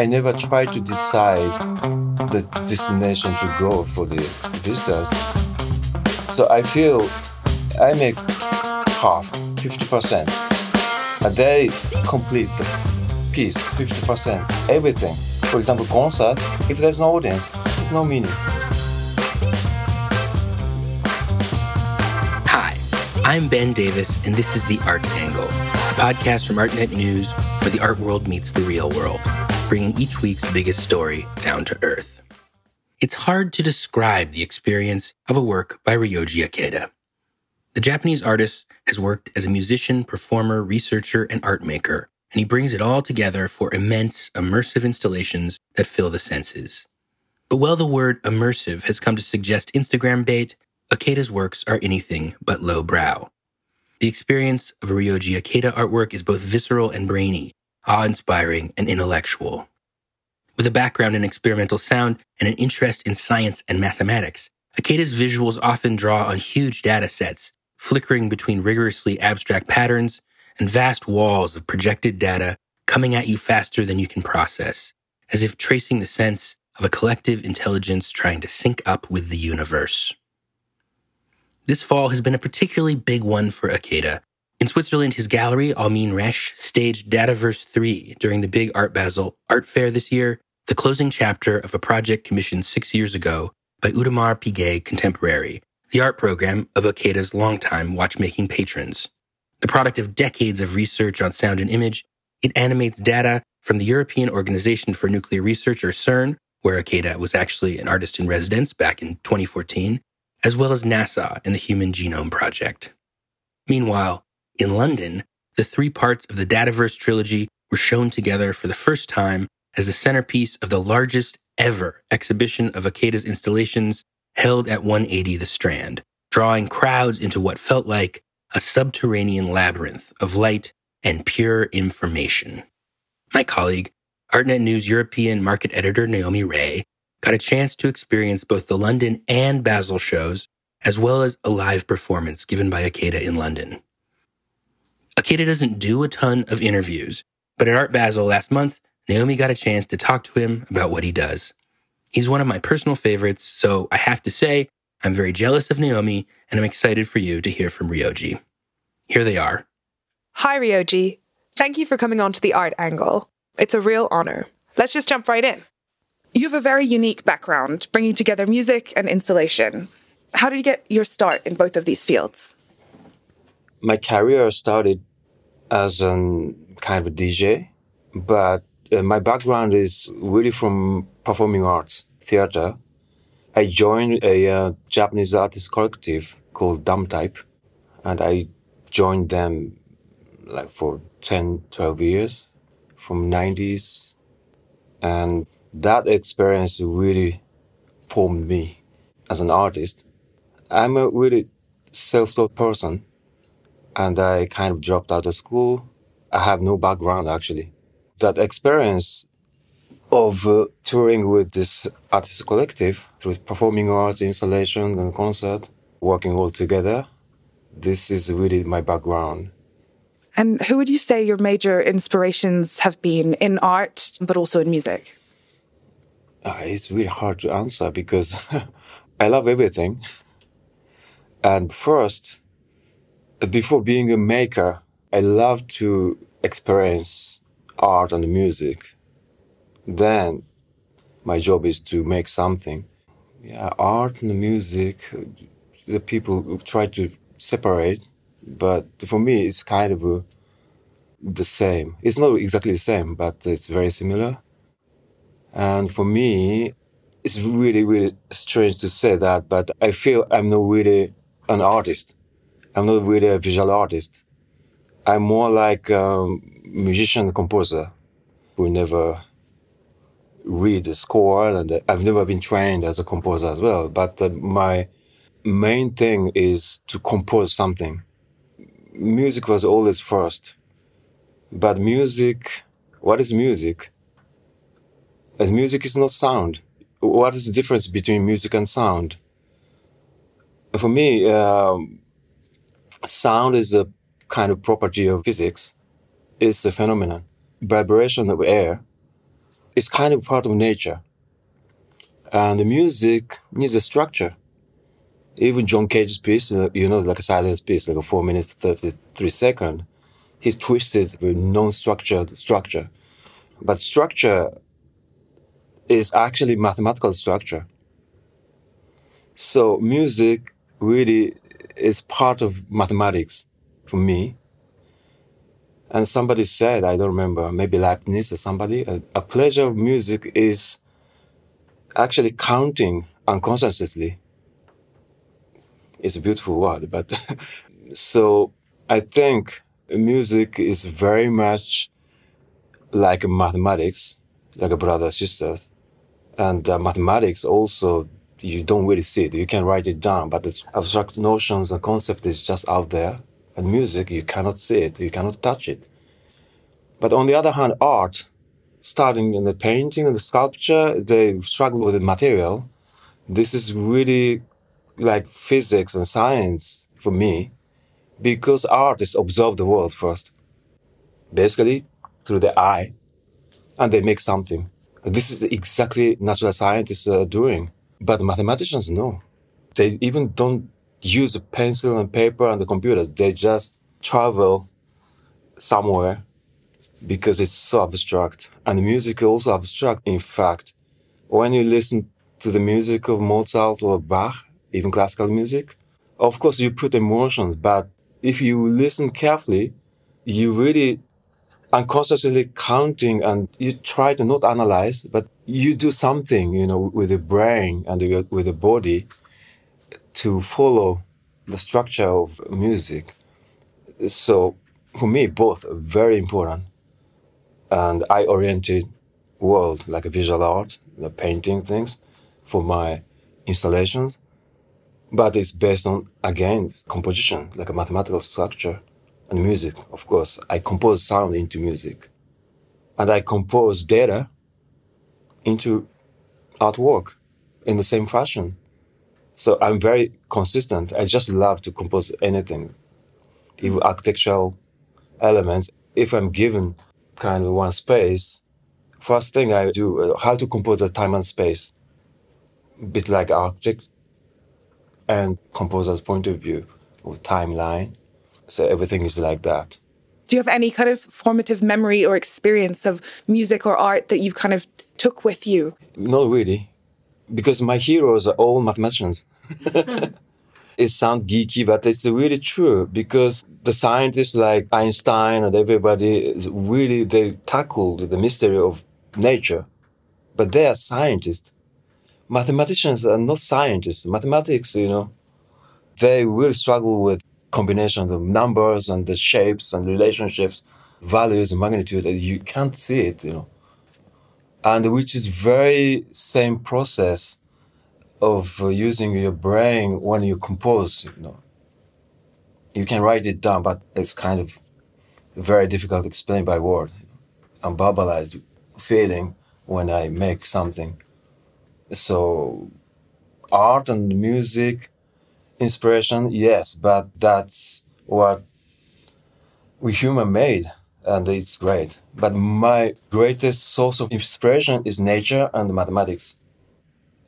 I never try to decide the destination to go for the visitors. So I feel I make half, 50%. A day complete the piece, 50%, everything. For example, concert, if there's no audience, there's no meaning. Hi, I'm Ben Davis, and this is The Art Angle, podcast from ArtNet News where the art world meets the real world, bringing each week's biggest story down to earth. It's hard to describe the experience of a work by Ryoji Ikeda. The Japanese artist has worked as a musician, performer, researcher, and art maker and he brings it all together for immense, immersive installations that fill the senses. But while the word immersive has come to suggest Instagram bait, Ikeda's works are anything but lowbrow. The experience of Ryoji Ikeda artwork is both visceral and brainy, awe-inspiring and intellectual. With a background in experimental sound and an interest in science and mathematics, Ikeda's visuals often draw on huge data sets, flickering between rigorously abstract patterns and vast walls of projected data coming at you faster than you can process, as if tracing the sense of a collective intelligence trying to sync up with the universe. This fall has been a particularly big one for Ikeda. In Switzerland, his gallery, Almine Rech, staged Dataverse 3 during the big Art Basel art fair this year, the closing chapter of a project commissioned six years ago by Audemars Piguet Contemporary, the art program of Ikeda's longtime watchmaking patrons. The product of decades of research on sound and image, it animates data from the European Organization for Nuclear Research, or CERN, where Ikeda was actually an artist in residence back in 2014, as well as NASA and the Human Genome Project. Meanwhile, in London, the three parts of the Dataverse trilogy were shown together for the first time as the centerpiece of the largest ever exhibition of Ikeda's installations held at 180 The Strand, drawing crowds into what felt like a subterranean labyrinth of light and pure information. My colleague, ArtNet News European market editor Naomi Rea, got a chance to experience both the London and Basel shows, as well as a live performance given by Ikeda in London. Ikeda doesn't do a ton of interviews, but at Art Basel last month, Naomi got a chance to talk to him about what he does. He's one of my personal favorites, so I have to say, I'm very jealous of Naomi, and I'm excited for you to hear from Ryoji. Here they are. Hi, Ryoji. Thank you for coming on to the art angle. It's a real honor. Let's just jump right in. You have a very unique background, bringing together music and installation. How did you get your start in both of these fields? My career started as a kind of a DJ, but uh, my background is really from performing arts, theater, I joined a uh, Japanese artist collective called Dumb Type, and I joined them like for 10, 12 years from 90s. And that experience really formed me as an artist. I'm a really self-taught person and I kind of dropped out of school. I have no background actually. That experience of uh, touring with this artist collective through performing arts, installation, and concert, working all together. This is really my background. And who would you say your major inspirations have been in art, but also in music? Uh, it's really hard to answer because I love everything. And first, before being a maker, I love to experience art and music then my job is to make something. Yeah, art and music, the people try to separate, but for me, it's kind of a, the same. It's not exactly the same, but it's very similar. And for me, it's really, really strange to say that, but I feel I'm not really an artist. I'm not really a visual artist. I'm more like a musician composer who never read the score, and I've never been trained as a composer as well. But uh, my main thing is to compose something. Music was always first, but music, what is music? And music is not sound. What is the difference between music and sound? For me, um, sound is a kind of property of physics. It's a phenomenon. Vibration of air is kind of part of nature. And the music needs a structure. Even John Cage's piece, you know, like a silence piece, like a four minutes, 33 second, he's twisted with non-structured structure. But structure is actually mathematical structure. So music really is part of mathematics for me. And somebody said, I don't remember, maybe Leibniz or somebody, a, a pleasure of music is actually counting unconsciously. It's a beautiful word, but so I think music is very much like mathematics, like a brother sisters, and uh, mathematics also you don't really see it. You can write it down, but it's abstract notions and concept is just out there. And music, you cannot see it, you cannot touch it. But on the other hand, art, starting in the painting and the sculpture, they struggle with the material. This is really like physics and science for me, because artists observe the world first, basically through the eye, and they make something. This is exactly natural scientists are uh, doing. But mathematicians no. They even don't use a pencil and paper and the computers. They just travel somewhere because it's so abstract. And music is also abstract, in fact. When you listen to the music of Mozart or Bach, even classical music, of course you put emotions, but if you listen carefully, you really unconsciously counting and you try to not analyze, but you do something, you know, with the brain and with the body to follow the structure of music. So for me, both are very important. And I oriented world like a visual art, the painting things for my installations. But it's based on, again, composition, like a mathematical structure and music, of course. I compose sound into music. And I compose data into artwork in the same fashion. So I'm very consistent. I just love to compose anything, even architectural elements. If I'm given kind of one space, first thing I do, uh, how to compose the time and space, a bit like architect and composer's point of view or timeline. So everything is like that. Do you have any kind of formative memory or experience of music or art that you kind of took with you? Not really, because my heroes are all mathematicians. it sounds geeky, but it's really true because the scientists like Einstein and everybody really they tackled the mystery of nature, but they are scientists. Mathematicians are not scientists. Mathematics, you know, they will struggle with combinations of numbers and the shapes and relationships, values and magnitude. that You can't see it, you know, and which is very same process of uh, using your brain when you compose. You know, you can write it down, but it's kind of very difficult to explain by word. I'm verbalized feeling when I make something. So, art and music, inspiration, yes, but that's what we human made, and it's great. But my greatest source of inspiration is nature and mathematics.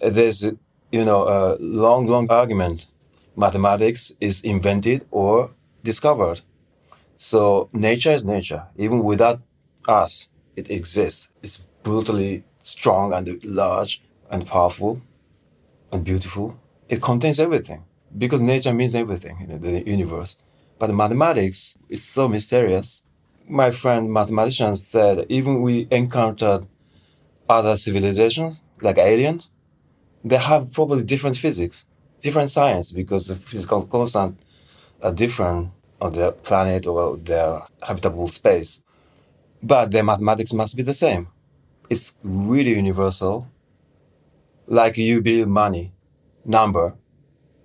There's you know, a long, long argument. Mathematics is invented or discovered. So nature is nature. Even without us, it exists. It's brutally strong and large and powerful and beautiful. It contains everything because nature means everything in the universe. But mathematics is so mysterious. My friend mathematicians said even we encountered other civilizations like aliens, they have probably different physics, different science, because the physical constant are different on their planet or their habitable space. But the mathematics must be the same. It's really universal. Like you build money, number,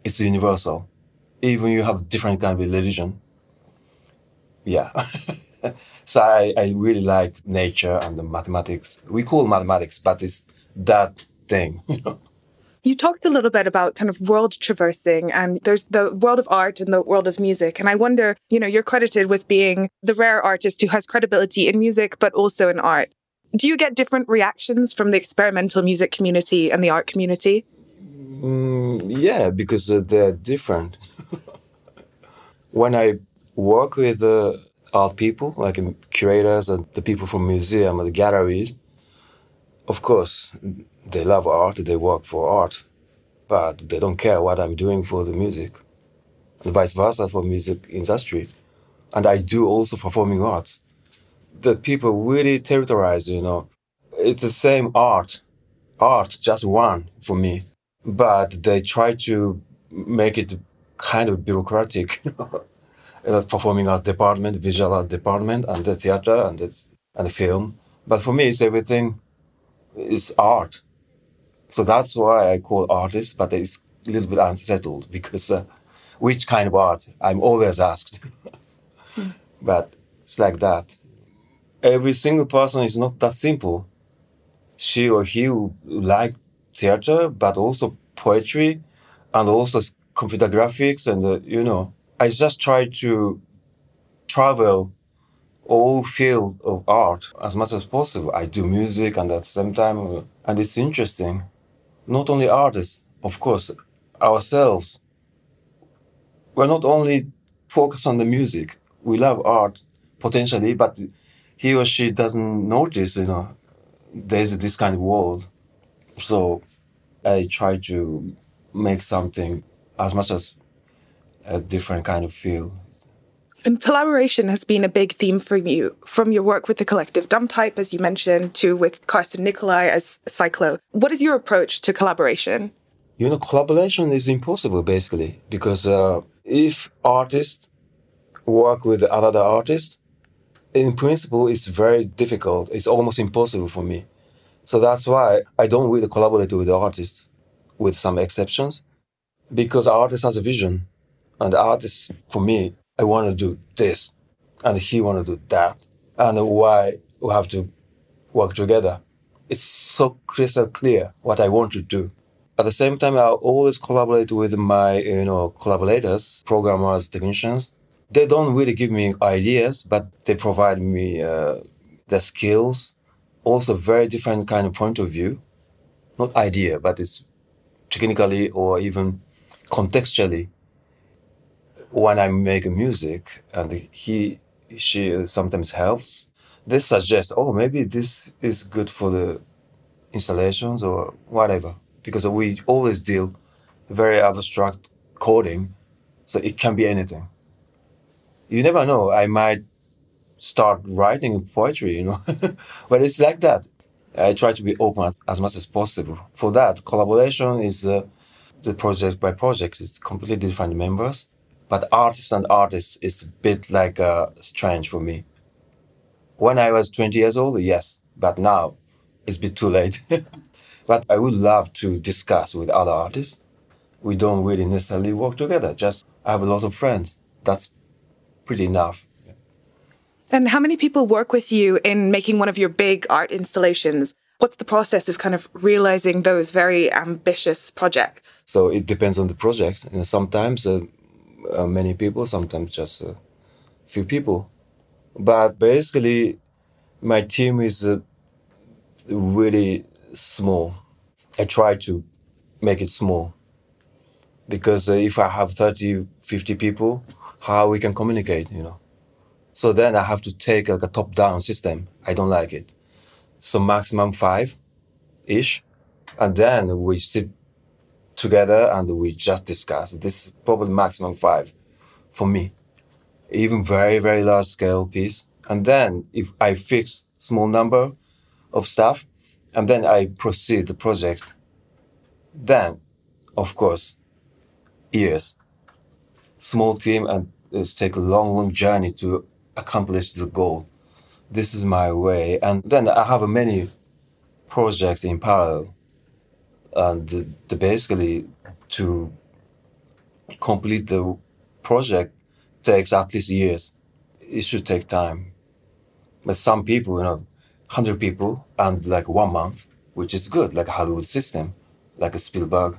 it's universal. Even you have different kind of religion. Yeah. so I, I really like nature and the mathematics. We call mathematics, but it's that thing, you know. You talked a little bit about kind of world traversing, and there's the world of art and the world of music. And I wonder, you know, you're credited with being the rare artist who has credibility in music, but also in art. Do you get different reactions from the experimental music community and the art community? Mm, yeah, because uh, they're different. when I work with uh, art people, like um, curators and the people from museum or the galleries, of course, they love art, they work for art, but they don't care what I'm doing for the music, and vice versa for music industry. And I do also performing arts. The people really territorize, you know. It's the same art, art, just one for me, but they try to make it kind of bureaucratic. uh, performing art department, visual art department, and the theater and the, and the film. But for me, it's everything is art. So that's why I call artist, but it's a little bit unsettled because uh, which kind of art? I'm always asked. But it's like that. Every single person is not that simple. She or he like theater, but also poetry and also computer graphics and, uh, you know, I just try to travel all field of art as much as possible. I do music and at the same time, uh, and it's interesting. Not only artists, of course, ourselves. We're not only focused on the music. We love art potentially, but he or she doesn't notice, you know, there's this kind of world. So I try to make something as much as a different kind of feel and collaboration has been a big theme for you, from your work with the collective Dumb Type, as you mentioned, to with Carsten Nicolai as Cyclo. What is your approach to collaboration? You know, collaboration is impossible, basically, because uh, if artists work with other artists, in principle, it's very difficult. It's almost impossible for me. So that's why I don't really collaborate with the artist, with some exceptions, because artist has a vision. And artist, for me, I want to do this, and he want to do that, and why we have to work together. It's so crystal clear what I want to do. At the same time, I always collaborate with my you know collaborators, programmers, technicians. They don't really give me ideas, but they provide me uh, the skills, also very different kind of point of view. Not idea, but it's technically or even contextually when I make music and he, she sometimes helps, they suggest, oh, maybe this is good for the installations or whatever. Because we always deal very abstract coding, so it can be anything. You never know. I might start writing poetry, you know, but it's like that. I try to be open as much as possible. For that, collaboration is uh, the project by project. It's completely different members. But artists and artists is a bit like uh, strange for me. When I was 20 years old, yes, but now it's a bit too late. but I would love to discuss with other artists. We don't really necessarily work together, just I have a lot of friends. That's pretty enough. And how many people work with you in making one of your big art installations? What's the process of kind of realizing those very ambitious projects? So it depends on the project. And sometimes uh, uh, many people, sometimes just a few people. But basically, my team is uh, really small. I try to make it small because uh, if I have 30, 50 people, how we can communicate, you know. So then I have to take like a top-down system. I don't like it. So maximum five ish. And then we sit together and we just discuss. This is probably maximum five for me, even very, very large scale piece. And then if I fix small number of stuff and then I proceed the project, then of course, years, small team and it's take a long, long journey to accomplish the goal. This is my way. And then I have many projects in parallel and the, basically to complete the project takes at least years. It should take time. But some people, you know, 100 people and like one month, which is good, like a Hollywood system. like a Spielberg,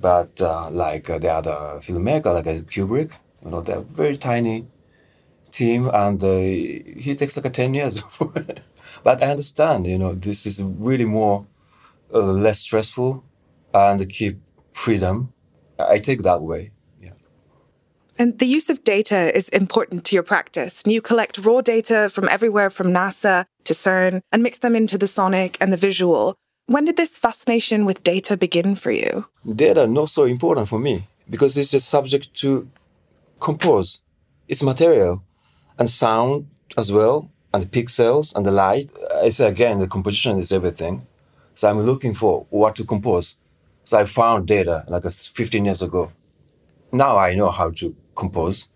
but uh, like uh, the other filmmaker, like a Kubrick, you know, they're very tiny team, and uh, he takes like a ten years. but I understand, you know, this is really more uh, less stressful and keep freedom. I take that way. Yeah. And the use of data is important to your practice. And you collect raw data from everywhere from NASA to CERN and mix them into the sonic and the visual. When did this fascination with data begin for you? Data not so important for me because it's just subject to compose. It's material and sound as well, and the pixels and the light. I say again, the composition is everything. So I'm looking for what to compose. So I found data like uh, 15 years ago. Now I know how to compose.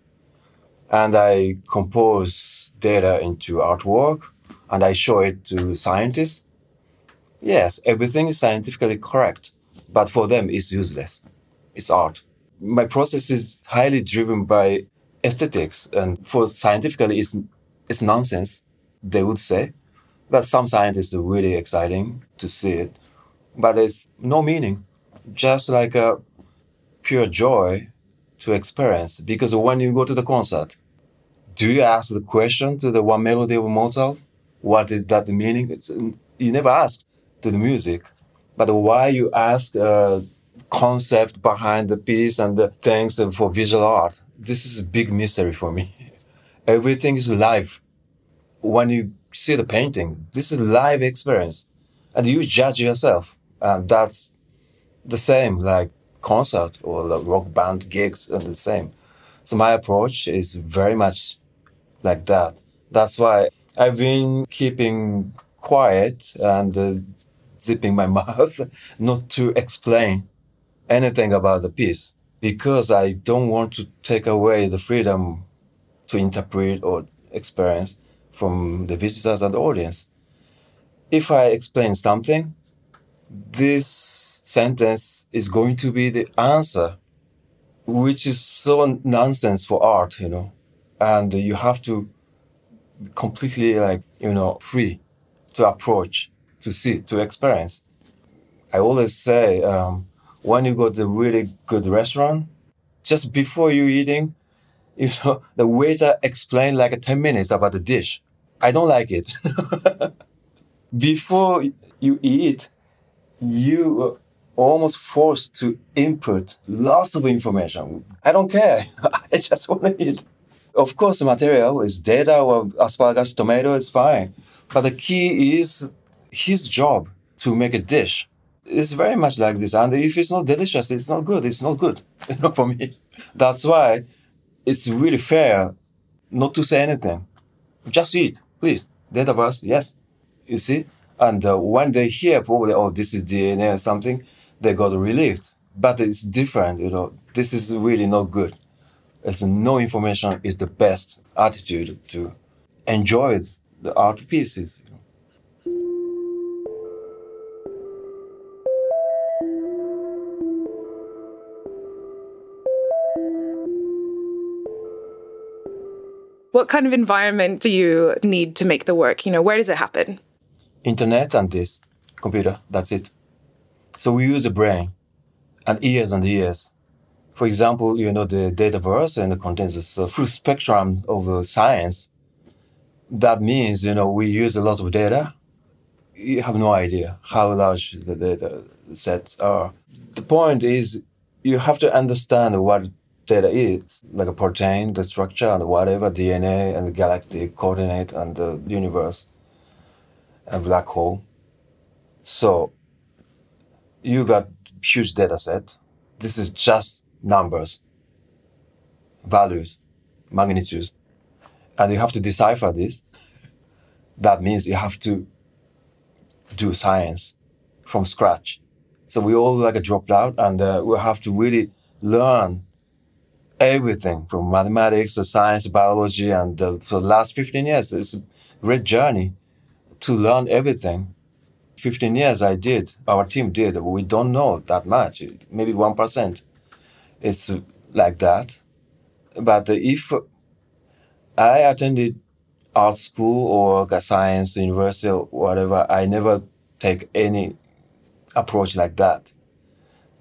And I compose data into artwork and I show it to scientists Yes, everything is scientifically correct, but for them it's useless. It's art. My process is highly driven by aesthetics, and for scientifically it's it's nonsense, they would say. But some scientists are really exciting to see it. But it's no meaning. Just like a pure joy to experience. Because when you go to the concert, do you ask the question to the one melody of Mozart? What is that meaning? It's, you never ask to the music, but why you ask a concept behind the piece and the things for visual art? This is a big mystery for me. Everything is live. When you see the painting, this is live experience, and you judge yourself, and that's the same like concert or the rock band gigs are the same. So my approach is very much like that. That's why I've been keeping quiet and uh, zipping my mouth not to explain anything about the piece because I don't want to take away the freedom to interpret or experience from the visitors and the audience. If I explain something, this sentence is going to be the answer, which is so nonsense for art, you know. And you have to completely like, you know, free to approach to see, to experience. I always say, um, when you go to a really good restaurant, just before you eating, you know, the waiter explained like 10 minutes about the dish. I don't like it. before you eat, you almost forced to input lots of information. I don't care. I just want to eat. Of course, the material is data or asparagus, tomato is fine. But the key is his job to make a dish. It's very much like this. And if it's not delicious, it's not good. It's not good for me. That's why it's really fair not to say anything. Just eat, please. Data verse, yes. You see? And uh, when they hear probably, oh, this is DNA or something, they got relieved. But it's different, you know. This is really not good. It's no information is the best attitude to enjoy the art pieces. What kind of environment do you need to make the work? You know, where does it happen? Internet and this computer, that's it. So we use the brain and ears and ears. For example, you know, the dataverse and it contains a full spectrum of uh, science. That means, you know, we use a lot of data. You have no idea how large the data sets are. The point is you have to understand what data is, like a protein, the structure and whatever, DNA and the galactic coordinate and the universe, a black hole. So you got huge data set. This is just numbers, values, magnitudes. And you have to decipher this. that means you have to do science from scratch. So we all like a dropped out and uh, we have to really learn everything from mathematics to science, biology, and uh, for the last 15 years, it's a great journey to learn everything. 15 years I did, our team did. We don't know that much, maybe 1%. It's like that. But if I attended art school or a science university or whatever, I never take any approach like that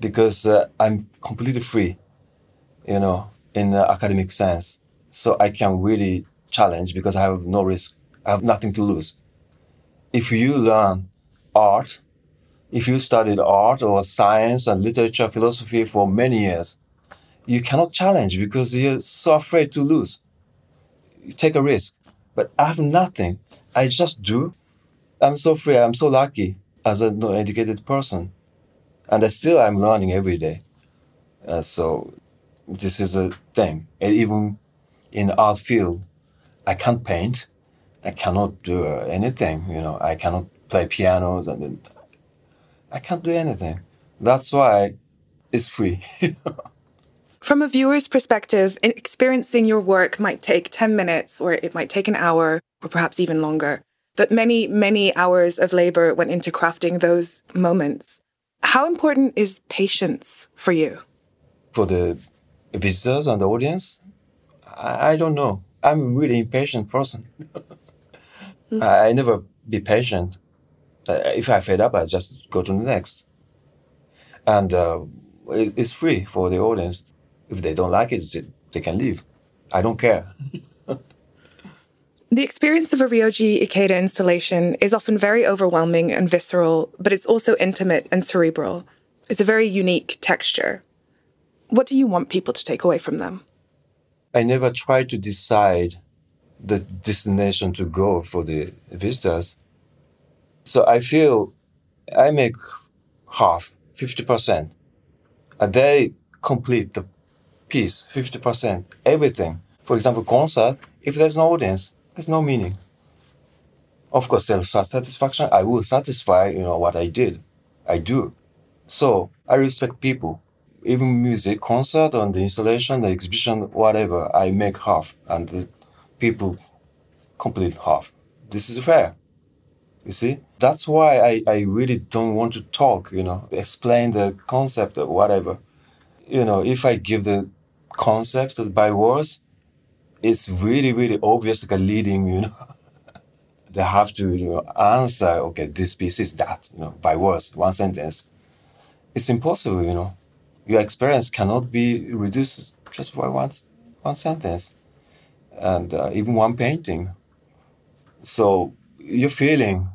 because uh, I'm completely free, you know, in the academic sense. So I can really challenge because I have no risk. I have nothing to lose. If you learn art, if you studied art or science and literature, philosophy for many years, you cannot challenge because you're so afraid to lose. You take a risk. But I have nothing. I just do. I'm so free. I'm so lucky as a no educated person. And I still I'm learning every day. Uh, so this is a thing. And even in the art field, I can't paint. I cannot do uh, anything. You know, I cannot play pianos and I can't do anything. That's why it's free. From a viewer's perspective, experiencing your work might take 10 minutes or it might take an hour or perhaps even longer. But many, many hours of labor went into crafting those moments. How important is patience for you? For the visitors and the audience, I, I don't know. I'm a really impatient person. mm-hmm. I, I, never be patient. Uh, if I fed up, I just go to the next. And uh, it, it's free for the audience if they don't like it, they can leave. I don't care. The experience of a Ryoji Ikeda installation is often very overwhelming and visceral, but it's also intimate and cerebral. It's a very unique texture. What do you want people to take away from them? I never try to decide the destination to go for the visitors. So I feel I make half, 50%. And they complete the piece, 50%, everything. For example, concert, if there's no audience, there's no meaning. Of course, self-satisfaction, I will satisfy, you know, what I did. I do. So I respect people. Even music, concert, on the installation, the exhibition, whatever, I make half and the people complete half. This is fair. You see? That's why I, I really don't want to talk, you know, explain the concept or whatever. You know, if I give the concept by words, it's really, really obvious, like a leading, you know. they have to you know, answer, okay, this piece is that, you know, by words, one sentence. It's impossible, you know. Your experience cannot be reduced just by one, one sentence and uh, even one painting. So your feeling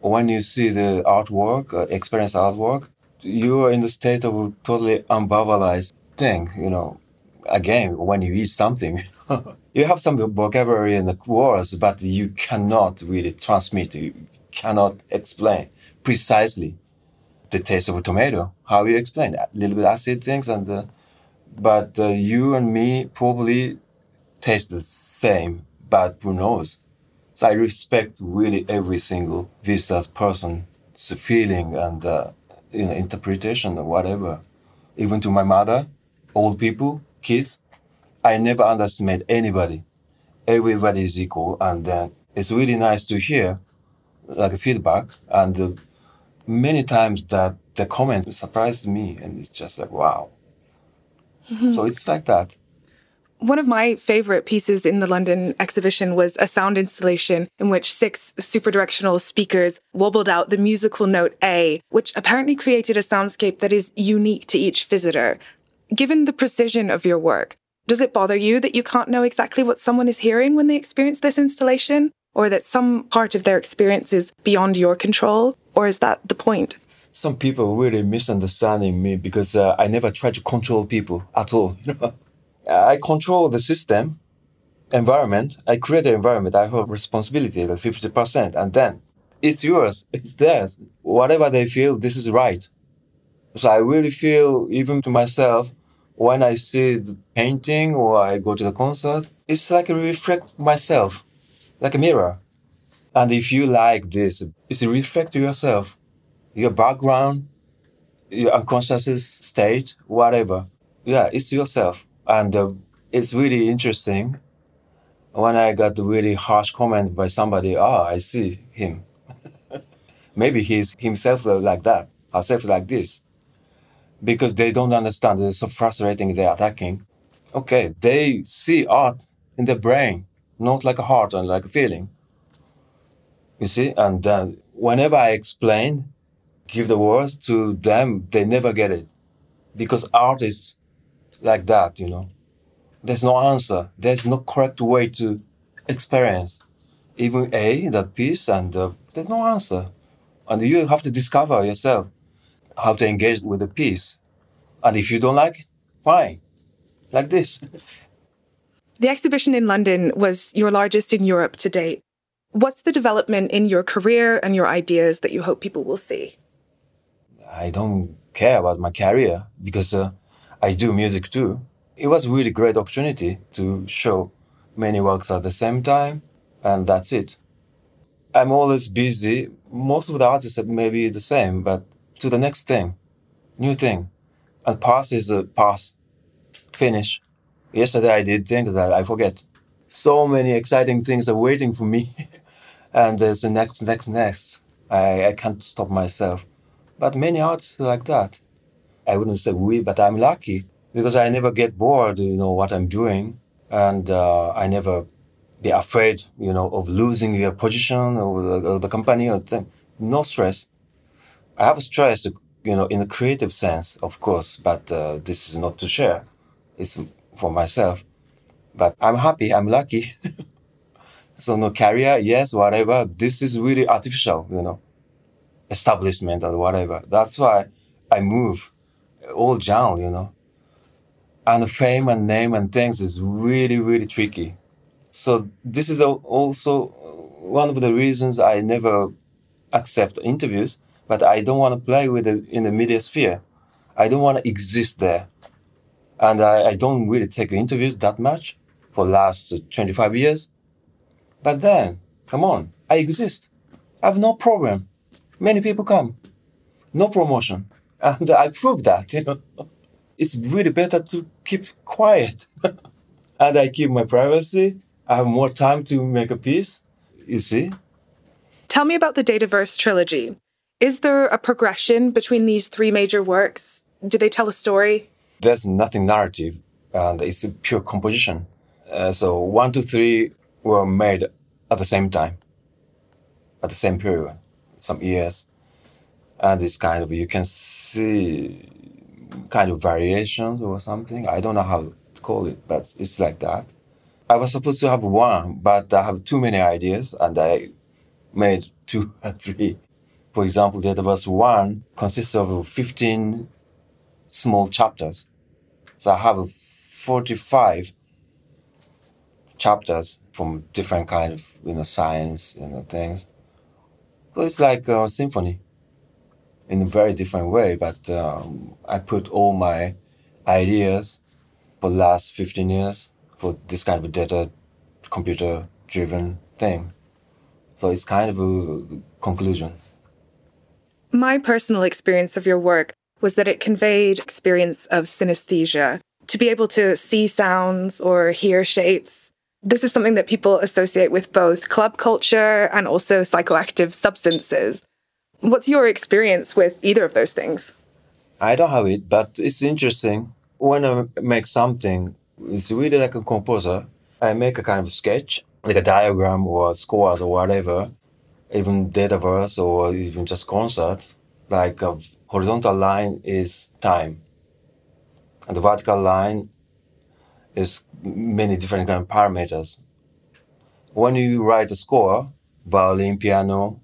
when you see the artwork, uh, experience artwork, you are in the state of a totally unbubblized thing, you know, again, when you eat something, you have some vocabulary in the words, but you cannot really transmit, you cannot explain precisely the taste of a tomato. How you explain that? A little bit acid things, and uh, but uh, you and me probably taste the same, but who knows? So I respect really every single visitor's person's feeling and uh, you know interpretation or whatever. Even to my mother, old people, kids, I never underestimate anybody. Everybody is equal, and uh, it's really nice to hear like feedback. And uh, many times that the comment surprised me, and it's just like wow. Mm-hmm. So it's like that. One of my favorite pieces in the London exhibition was a sound installation in which six superdirectional speakers wobbled out the musical note A, which apparently created a soundscape that is unique to each visitor. Given the precision of your work, does it bother you that you can't know exactly what someone is hearing when they experience this installation? Or that some part of their experience is beyond your control? Or is that the point? Some people really misunderstanding me because uh, I never try to control people at all. I control the system, environment. I create the environment. I have responsibility, the 50%. And then it's yours. It's theirs. Whatever they feel, this is right. So I really feel, even to myself, when I see the painting or I go to the concert, it's like a reflect myself, like a mirror. And if you like this, it's reflect yourself, your background, your unconscious state, whatever. Yeah, it's yourself. And uh, it's really interesting when I got really harsh comment by somebody, ah, oh, I see him. Maybe he's himself like that, herself like this because they don't understand. It's so frustrating. They're attacking. Okay, they see art in the brain, not like a heart and like a feeling. You see, and uh, whenever I explain, give the words to them, they never get it. Because art is like that, you know. There's no answer. There's no correct way to experience. Even A, that piece, and uh, there's no answer. And you have to discover yourself how to engage with the piece. And if you don't like it, fine. Like this. The exhibition in London was your largest in Europe to date. What's the development in your career and your ideas that you hope people will see? I don't care about my career because uh, I do music too. It was really great opportunity to show many works at the same time, and that's it. I'm always busy. Most of the artists may be the same, but to the next thing, new thing. And past is a past, finish. Yesterday I did things that I forget. So many exciting things are waiting for me. and there's the next, next, next. I, I can't stop myself. But many artists like that. I wouldn't say we, but I'm lucky because I never get bored, you know, what I'm doing. And uh, I never be afraid, you know, of losing your position or the, or the company or thing. No stress. I have stress, you know, in a creative sense, of course, but uh, this is not to share. It's for myself. But I'm happy. I'm lucky. so no career, yes, whatever. This is really artificial, you know, establishment or whatever. That's why I move all down, you know. And fame and name and things is really, really tricky. So this is also one of the reasons I never accept interviews. But I don't want to play with it in the media sphere. I don't want to exist there and I, I don't really take interviews that much for last 25 years. But then, come on, I exist. I have no problem. Many people come, no promotion, and I prove that. You know, it's really better to keep quiet, and I keep my privacy. I have more time to make a piece. You see. Tell me about the Dataverse trilogy. Is there a progression between these three major works? Do they tell a story? there's nothing narrative and it's a pure composition. Uh, so one, two, three were made at the same time, at the same period, some years. And it's kind of, you can see kind of variations or something. I don't know how to call it, but it's like that. I was supposed to have one, but I have too many ideas and I made two or three. For example, Dataverse 1 consists of 15 small chapters. So I have 45 chapters from different kind of you know science you know things. So it's like a symphony in a very different way. But um, I put all my ideas for the last 15 years for this kind of data computer driven thing. So it's kind of a conclusion. My personal experience of your work was that it conveyed experience of synesthesia, to be able to see sounds or hear shapes. This is something that people associate with both club culture and also psychoactive substances. What's your experience with either of those things? I don't have it, but it's interesting. When I make something, it's really like a composer. I make a kind of sketch, like a diagram or scores or whatever, even Dataverse or even just concert, like a horizontal line is time. And the vertical line is many different kind of parameters. When you write a score, violin, piano,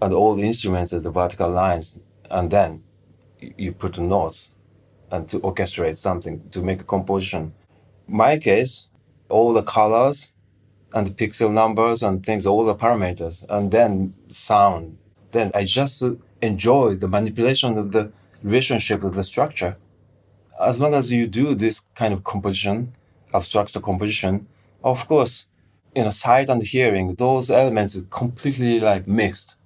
and all the instruments are the vertical lines, and then you put the notes and to orchestrate something, to make a composition. My case, all the colors and the pixel numbers and things, all the parameters, and then sound. Then I just enjoy the manipulation of the relationship of the structure. As long as you do this kind of composition, abstract the composition, of course, you know, sight and hearing, those elements are completely like mixed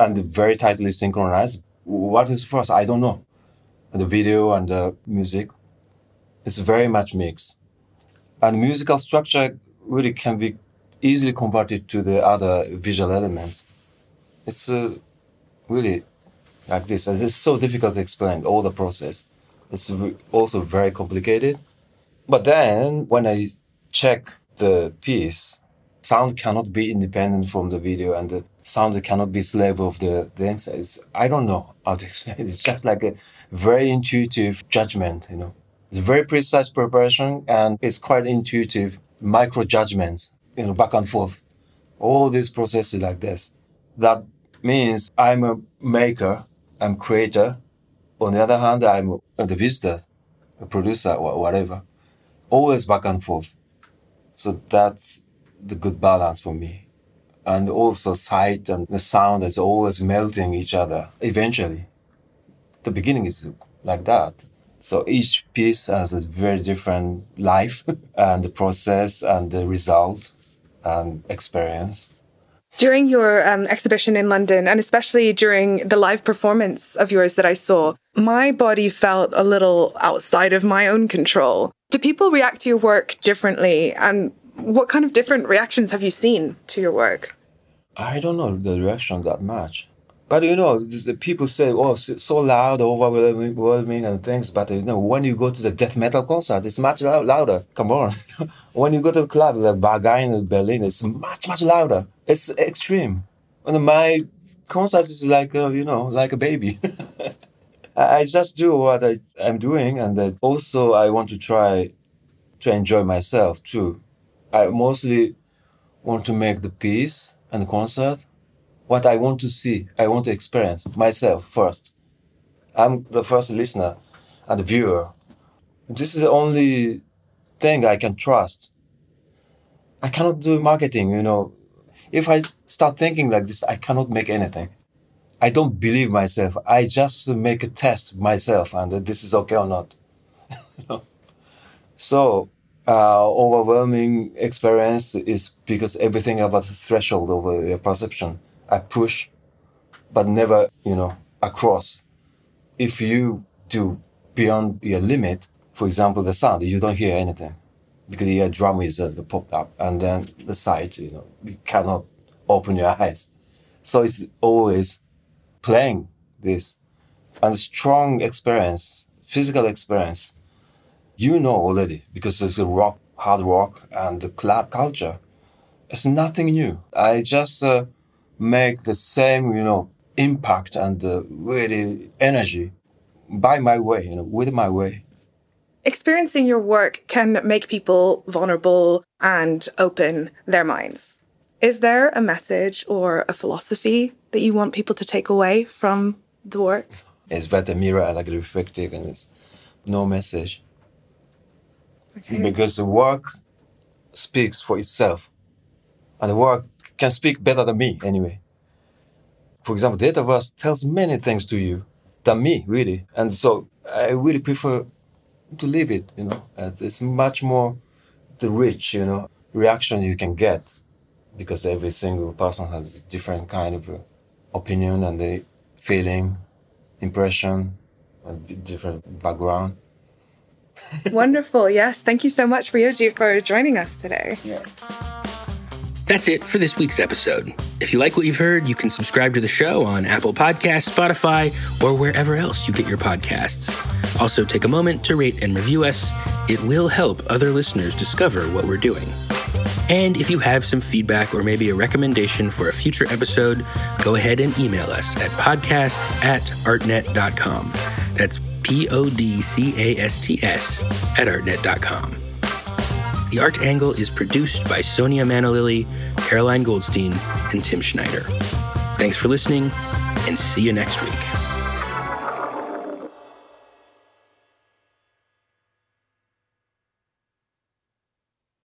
and very tightly synchronized. What is first? I don't know. The video and the music, it's very much mixed. And musical structure really can be easily converted to the other visual elements. It's uh, really like this. And it's so difficult to explain all the process. It's also very complicated. But then when I check the piece, sound cannot be independent from the video and the sound cannot be slave of the dancer. It's, I don't know how to explain it. It's just like a very intuitive judgment, you know. It's very precise preparation and it's quite intuitive micro judgments, you know, back and forth. All these processes like this. That means I'm a maker, I'm creator. On the other hand, I'm the visitor, a producer, or whatever. Always back and forth. So that's the good balance for me. And also sight and the sound is always melting each other eventually. The beginning is like that. So each piece has a very different life and the process and the result and experience. During your um, exhibition in London, and especially during the live performance of yours that I saw, my body felt a little outside of my own control. Do people react to your work differently? And what kind of different reactions have you seen to your work? I don't know the reaction that much. But you know, the people say, "Oh, so loud, overwhelming, and things." But you know, when you go to the death metal concert, it's much louder. Come on, when you go to the club like Berghain in Berlin, it's much much louder. It's extreme. And my concert is like you know, like a baby. I just do what I, am doing, and also I want to try to enjoy myself too. I mostly want to make the piece and the concert what I want to see, I want to experience myself first. I'm the first listener and viewer. This is the only thing I can trust. I cannot do marketing, you know. If I start thinking like this, I cannot make anything. I don't believe myself. I just make a test myself and this is okay or not. so, uh, overwhelming experience is because everything about the threshold of your perception I push, but never, you know, across. If you do beyond your limit, for example, the sound, you don't hear anything because your drum is uh, popped up and then the side, you know, you cannot open your eyes. So it's always playing this and strong experience, physical experience. You know already because it's the rock, hard rock and the club culture. It's nothing new. I just uh, make the same, you know, impact and uh, really energy by my way, you know, with my way. Experiencing your work can make people vulnerable and open their minds. Is there a message or a philosophy that you want people to take away from the work? It's better mirror, like reflective, and it's no message. Okay. Because the work speaks for itself, and the work can speak better than me anyway. For example, Dataverse tells many things to you than me, really. And so I really prefer to leave it, you know. It's much more the rich, you know, reaction you can get because every single person has a different kind of uh, opinion and the feeling, impression, a different background. Wonderful. Yes. Thank you so much, Ryoji, for joining us today. Yeah. That's it for this week's episode. If you like what you've heard, you can subscribe to the show on Apple Podcasts, Spotify, or wherever else you get your podcasts. Also, take a moment to rate and review us. It will help other listeners discover what we're doing. And if you have some feedback or maybe a recommendation for a future episode, go ahead and email us at podcasts at artnet.com. That's P O D C A S T S at artnet.com. The Art Angle is produced by Sonia Manalili, Caroline Goldstein, and Tim Schneider. Thanks for listening, and see you next week.